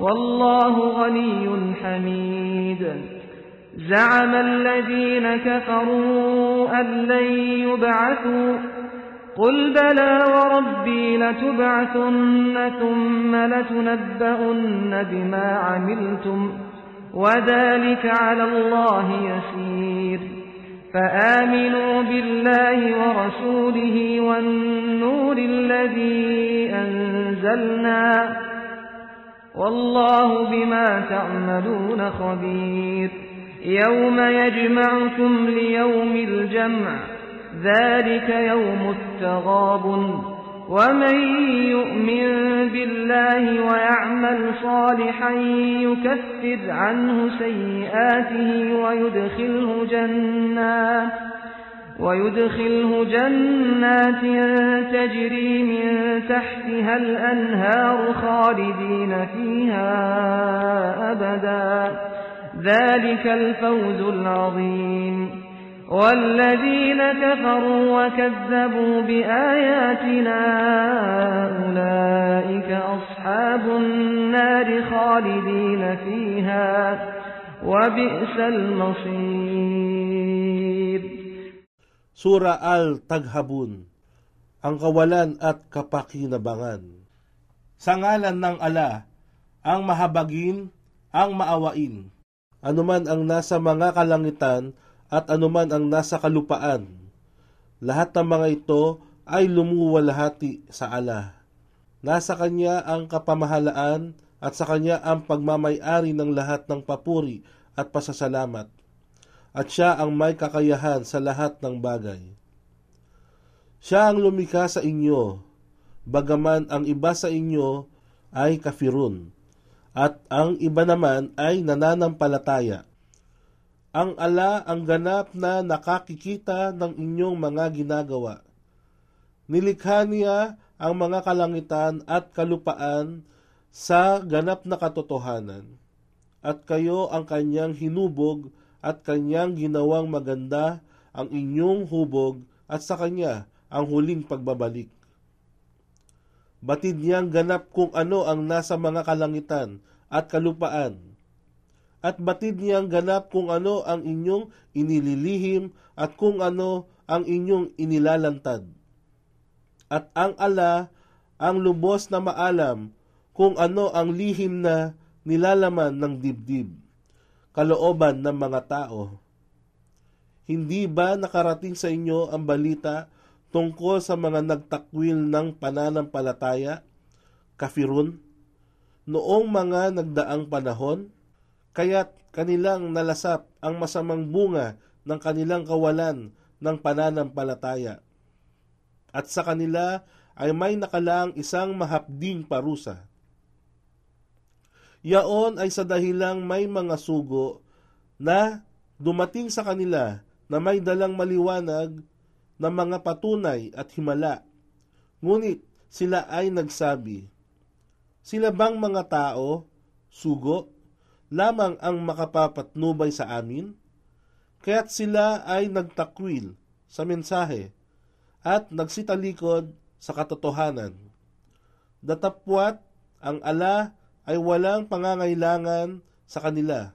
والله غني حميد. زعم الذين كفروا أن لن يبعثوا. قل بلى وربي لتبعثن ثم لتنبؤن بما عملتم وذلك على الله يسير. فآمنوا بالله ورسوله والنور الذي أنزلنا. والله بما تعملون خبير. يوم يجمعكم ليوم الجمع ذلك يوم التغاب ومن يؤمن بالله ويعمل صالحا يكفر عنه سيئاته ويدخله جنات ويدخله جنات تجري من تحتها الأنهار خالدين فيها أبدا. ذلك الفوز العظيم. والذين كفروا وكذبوا بآياتنا أولئك أصحاب النار خالدين فيها. وبئس المصير. Sura Al-Taghabun Ang kawalan at kapakinabangan Sa ngalan ng ala, ang mahabagin, ang maawain, anuman ang nasa mga kalangitan at anuman ang nasa kalupaan. Lahat ng mga ito ay lumuwalhati sa ala. Nasa kanya ang kapamahalaan at sa kanya ang pagmamayari ng lahat ng papuri at pasasalamat at siya ang may kakayahan sa lahat ng bagay. Siya ang lumikha sa inyo, bagaman ang iba sa inyo ay kafirun, at ang iba naman ay nananampalataya. Ang ala ang ganap na nakakikita ng inyong mga ginagawa. Nilikha niya ang mga kalangitan at kalupaan sa ganap na katotohanan, at kayo ang kanyang hinubog at kanyang ginawang maganda ang inyong hubog at sa kanya ang huling pagbabalik. Batid niyang ganap kung ano ang nasa mga kalangitan at kalupaan. At batid niyang ganap kung ano ang inyong inililihim at kung ano ang inyong inilalantad. At ang ala ang lubos na maalam kung ano ang lihim na nilalaman ng dibdib kalooban ng mga tao. Hindi ba nakarating sa inyo ang balita tungkol sa mga nagtakwil ng pananampalataya, kafirun, noong mga nagdaang panahon, kaya't kanilang nalasap ang masamang bunga ng kanilang kawalan ng pananampalataya. At sa kanila ay may nakalang isang mahapding parusa Yaon ay sa dahilang may mga sugo na dumating sa kanila na may dalang maliwanag na mga patunay at himala. Ngunit sila ay nagsabi, Sila bang mga tao, sugo, lamang ang makapapatnubay sa amin? kaya't sila ay nagtakwil sa mensahe at nagsitalikod sa katotohanan. Datapwat ang ala ay walang pangangailangan sa kanila.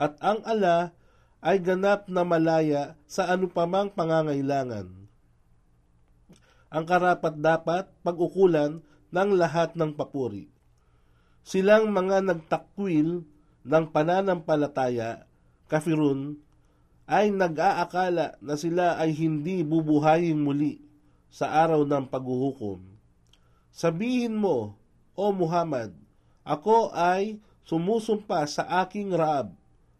At ang ala ay ganap na malaya sa anupamang pangangailangan. Ang karapat dapat pag-ukulan ng lahat ng papuri. Silang mga nagtakwil ng pananampalataya, kafirun, ay nag-aakala na sila ay hindi bubuhayin muli sa araw ng paghuhukom. Sabihin mo, O Muhammad, ako ay sumusumpa sa aking Raab,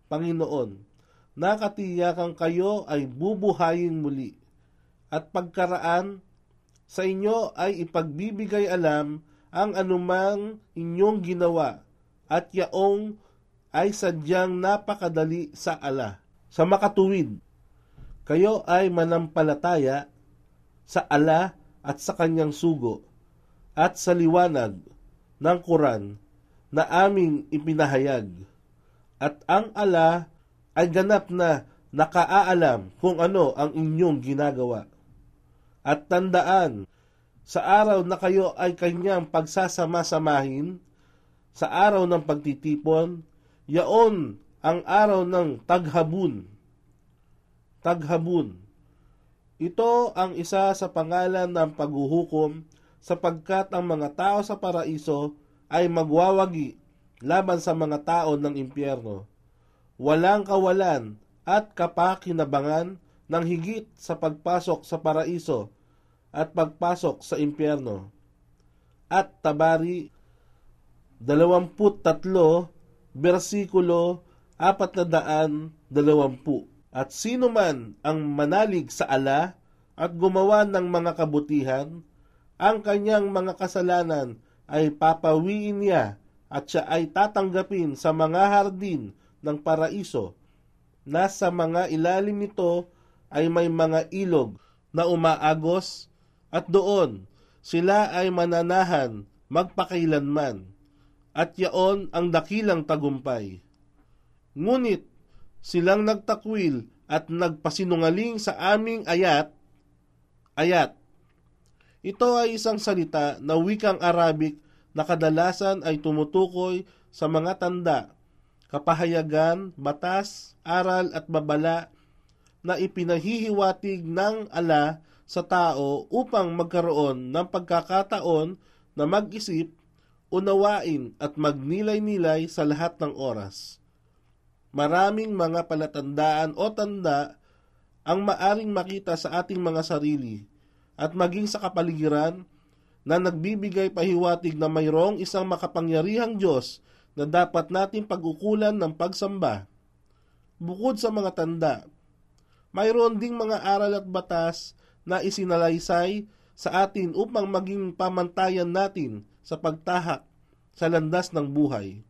Panginoon, nakatiyakan kayo ay bubuhayin muli, at pagkaraan sa inyo ay ipagbibigay alam ang anumang inyong ginawa, at yaong ay sadyang napakadali sa ala sa makatuwid. Kayo ay manampalataya sa ala at sa kanyang sugo at sa liwanag ng Quran na aming ipinahayag. At ang ala ay ganap na nakaaalam kung ano ang inyong ginagawa. At tandaan, sa araw na kayo ay kanyang pagsasama-samahin, sa araw ng pagtitipon, yaon ang araw ng taghabun. Taghabun. Ito ang isa sa pangalan ng paghuhukom sapagkat ang mga tao sa paraiso ay magwawagi laban sa mga tao ng impyerno. Walang kawalan at kapakinabangan ng higit sa pagpasok sa paraiso at pagpasok sa impyerno. At Tabari 23 versikulo apat na daan dalawampu. At sino man ang manalig sa ala at gumawa ng mga kabutihan, ang kanyang mga kasalanan ay papawiin niya at siya ay tatanggapin sa mga hardin ng paraiso na sa mga ilalim nito ay may mga ilog na umaagos at doon sila ay mananahan magpakailanman at yaon ang dakilang tagumpay. Ngunit silang nagtakwil at nagpasinungaling sa aming ayat, ayat. Ito ay isang salita na wikang Arabic na kadalasan ay tumutukoy sa mga tanda, kapahayagan, batas, aral at babala na ipinahihiwatig ng ala sa tao upang magkaroon ng pagkakataon na mag-isip, unawain at magnilay-nilay sa lahat ng oras. Maraming mga palatandaan o tanda ang maaring makita sa ating mga sarili at maging sa kapaligiran na nagbibigay pahiwatig na mayroong isang makapangyarihang Diyos na dapat nating pag-ukulan ng pagsamba. Bukod sa mga tanda, mayroon ding mga aral at batas na isinalaysay sa atin upang maging pamantayan natin sa pagtahak sa landas ng buhay.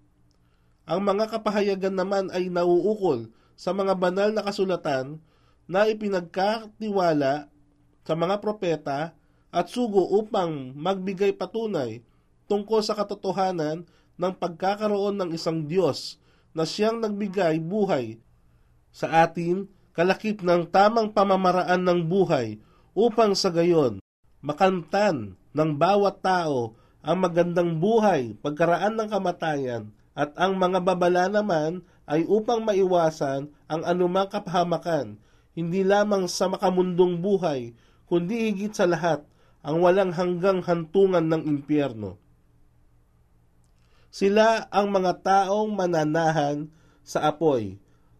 Ang mga kapahayagan naman ay nauukol sa mga banal na kasulatan na ipinagkatiwala sa mga propeta at sugo upang magbigay patunay tungkol sa katotohanan ng pagkakaroon ng isang Diyos na siyang nagbigay buhay sa atin kalakip ng tamang pamamaraan ng buhay upang sa gayon makantan ng bawat tao ang magandang buhay pagkaraan ng kamatayan at ang mga babala naman ay upang maiwasan ang anumang kapahamakan, hindi lamang sa makamundong buhay, kundi higit sa lahat ang walang hanggang hantungan ng impyerno. Sila ang mga taong mananahan sa apoy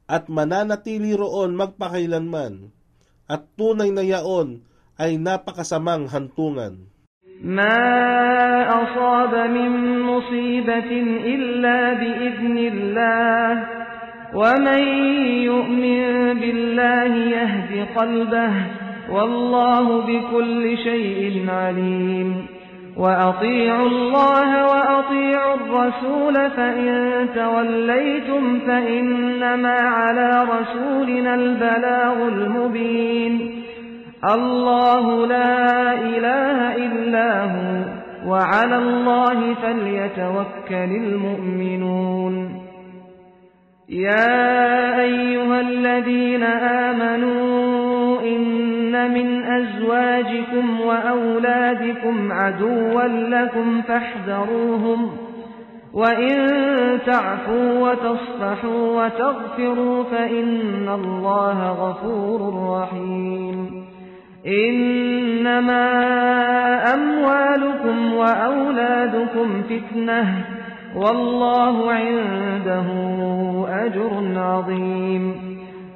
at mananatili roon magpakailanman at tunay na yaon ay napakasamang hantungan. ما أصاب من مصيبة إلا بإذن الله ومن يؤمن بالله يهد قلبه والله بكل شيء عليم وأطيعوا الله وأطيعوا الرسول فإن توليتم فإنما على رسولنا البلاغ المبين. الله لا إله إلا هو وعلى الله فليتوكل المؤمنون. يا أيها الذين آمنوا إن من أزواجكم وأولادكم عدوا لكم فاحذروهم وإن تعفوا وتصفحوا وتغفروا فإن الله غفور رحيم. إنما أموالكم وأولادكم فتنة والله عنده أجر عظيم.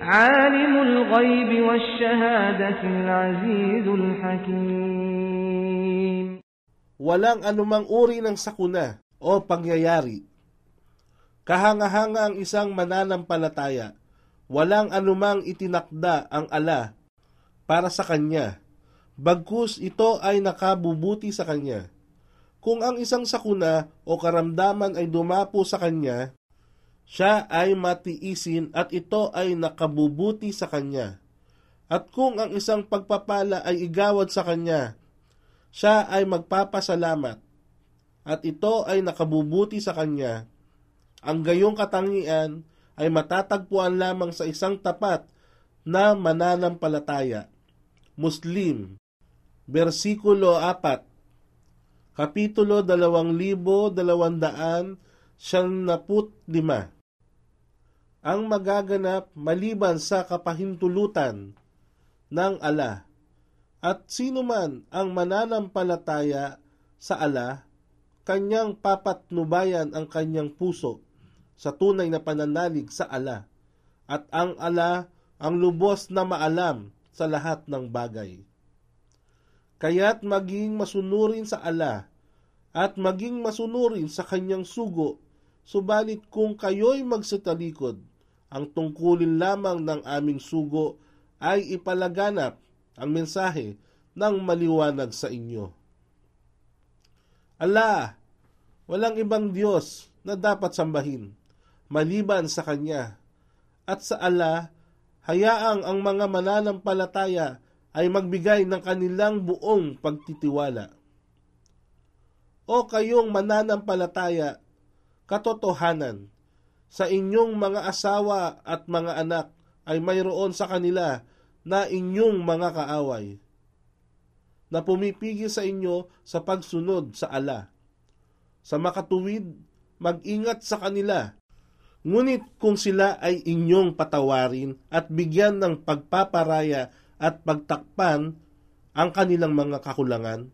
عالم الغيب والشهادة العزيز الحكيم Walang anumang uri ng sakuna o pangyayari. Kahanga-hanga ang isang mananampalataya. Walang anumang itinakda ang ala para sa kanya. Bagkus ito ay nakabubuti sa kanya. Kung ang isang sakuna o karamdaman ay dumapo sa kanya, siya ay matiisin at ito ay nakabubuti sa kanya. At kung ang isang pagpapala ay igawad sa kanya, siya ay magpapasalamat at ito ay nakabubuti sa kanya. Ang gayong katangian ay matatagpuan lamang sa isang tapat na mananampalataya. Muslim, versikulo 4, Kapitulo 2275 Ang magaganap maliban sa kapahintulutan ng ala at sino man ang mananampalataya sa ala, kanyang papatnubayan ang kanyang puso sa tunay na pananalig sa ala at ang ala ang lubos na maalam sa lahat ng bagay. Kaya't maging masunurin sa ala at maging masunurin sa kanyang sugo, subalit kung kayo'y magsatalikod, ang tungkulin lamang ng aming sugo ay ipalaganap ang mensahe ng maliwanag sa inyo. Ala, walang ibang Diyos na dapat sambahin, maliban sa Kanya. At sa ala, hayaang ang mga mananampalataya ay magbigay ng kanilang buong pagtitiwala. O kayong mananampalataya, katotohanan, sa inyong mga asawa at mga anak ay mayroon sa kanila na inyong mga kaaway, na pumipigil sa inyo sa pagsunod sa ala. Sa makatuwid, mag-ingat sa kanila. Ngunit kung sila ay inyong patawarin at bigyan ng pagpaparaya at pagtakpan ang kanilang mga kakulangan,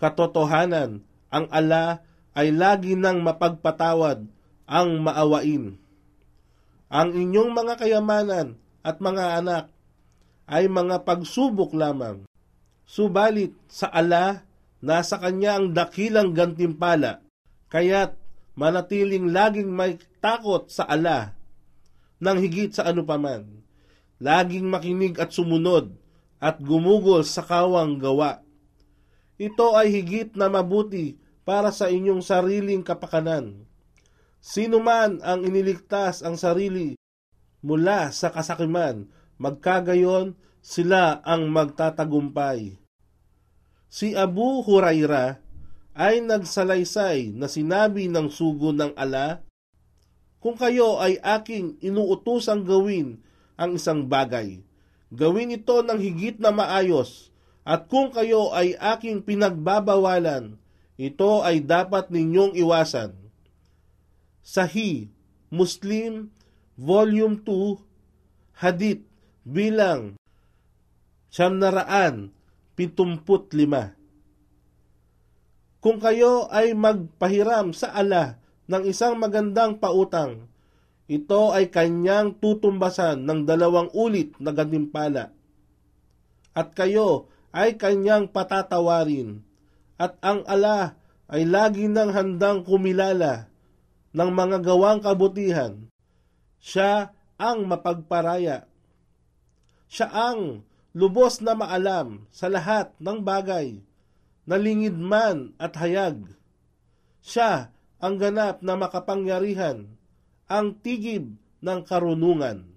katotohanan, ang ala ay lagi nang mapagpatawad ang maawain. Ang inyong mga kayamanan at mga anak ay mga pagsubok lamang. Subalit sa ala, nasa kanya ang dakilang gantimpala, kaya't manatiling laging may takot sa ala nang higit sa anupaman. Laging makinig at sumunod at gumugol sa kawang gawa. Ito ay higit na mabuti para sa inyong sariling kapakanan. Sino man ang iniligtas ang sarili mula sa kasakiman magkagayon sila ang magtatagumpay. Si Abu Huraira ay nagsalaysay na sinabi ng sugo ng ala, Kung kayo ay aking inuutosang gawin ang isang bagay, gawin ito ng higit na maayos, at kung kayo ay aking pinagbabawalan, ito ay dapat ninyong iwasan. Sahi, Muslim, Volume 2, Hadith bilang siyam na raan pitumput lima. Kung kayo ay magpahiram sa ala ng isang magandang pautang, ito ay kanyang tutumbasan ng dalawang ulit na gantimpala. At kayo ay kanyang patatawarin, at ang ala ay lagi nang handang kumilala ng mga gawang kabutihan. Siya ang mapagparaya. Siya ang lubos na maalam sa lahat ng bagay, nalingid man at hayag. Siya ang ganap na makapangyarihan, ang tigib ng karunungan.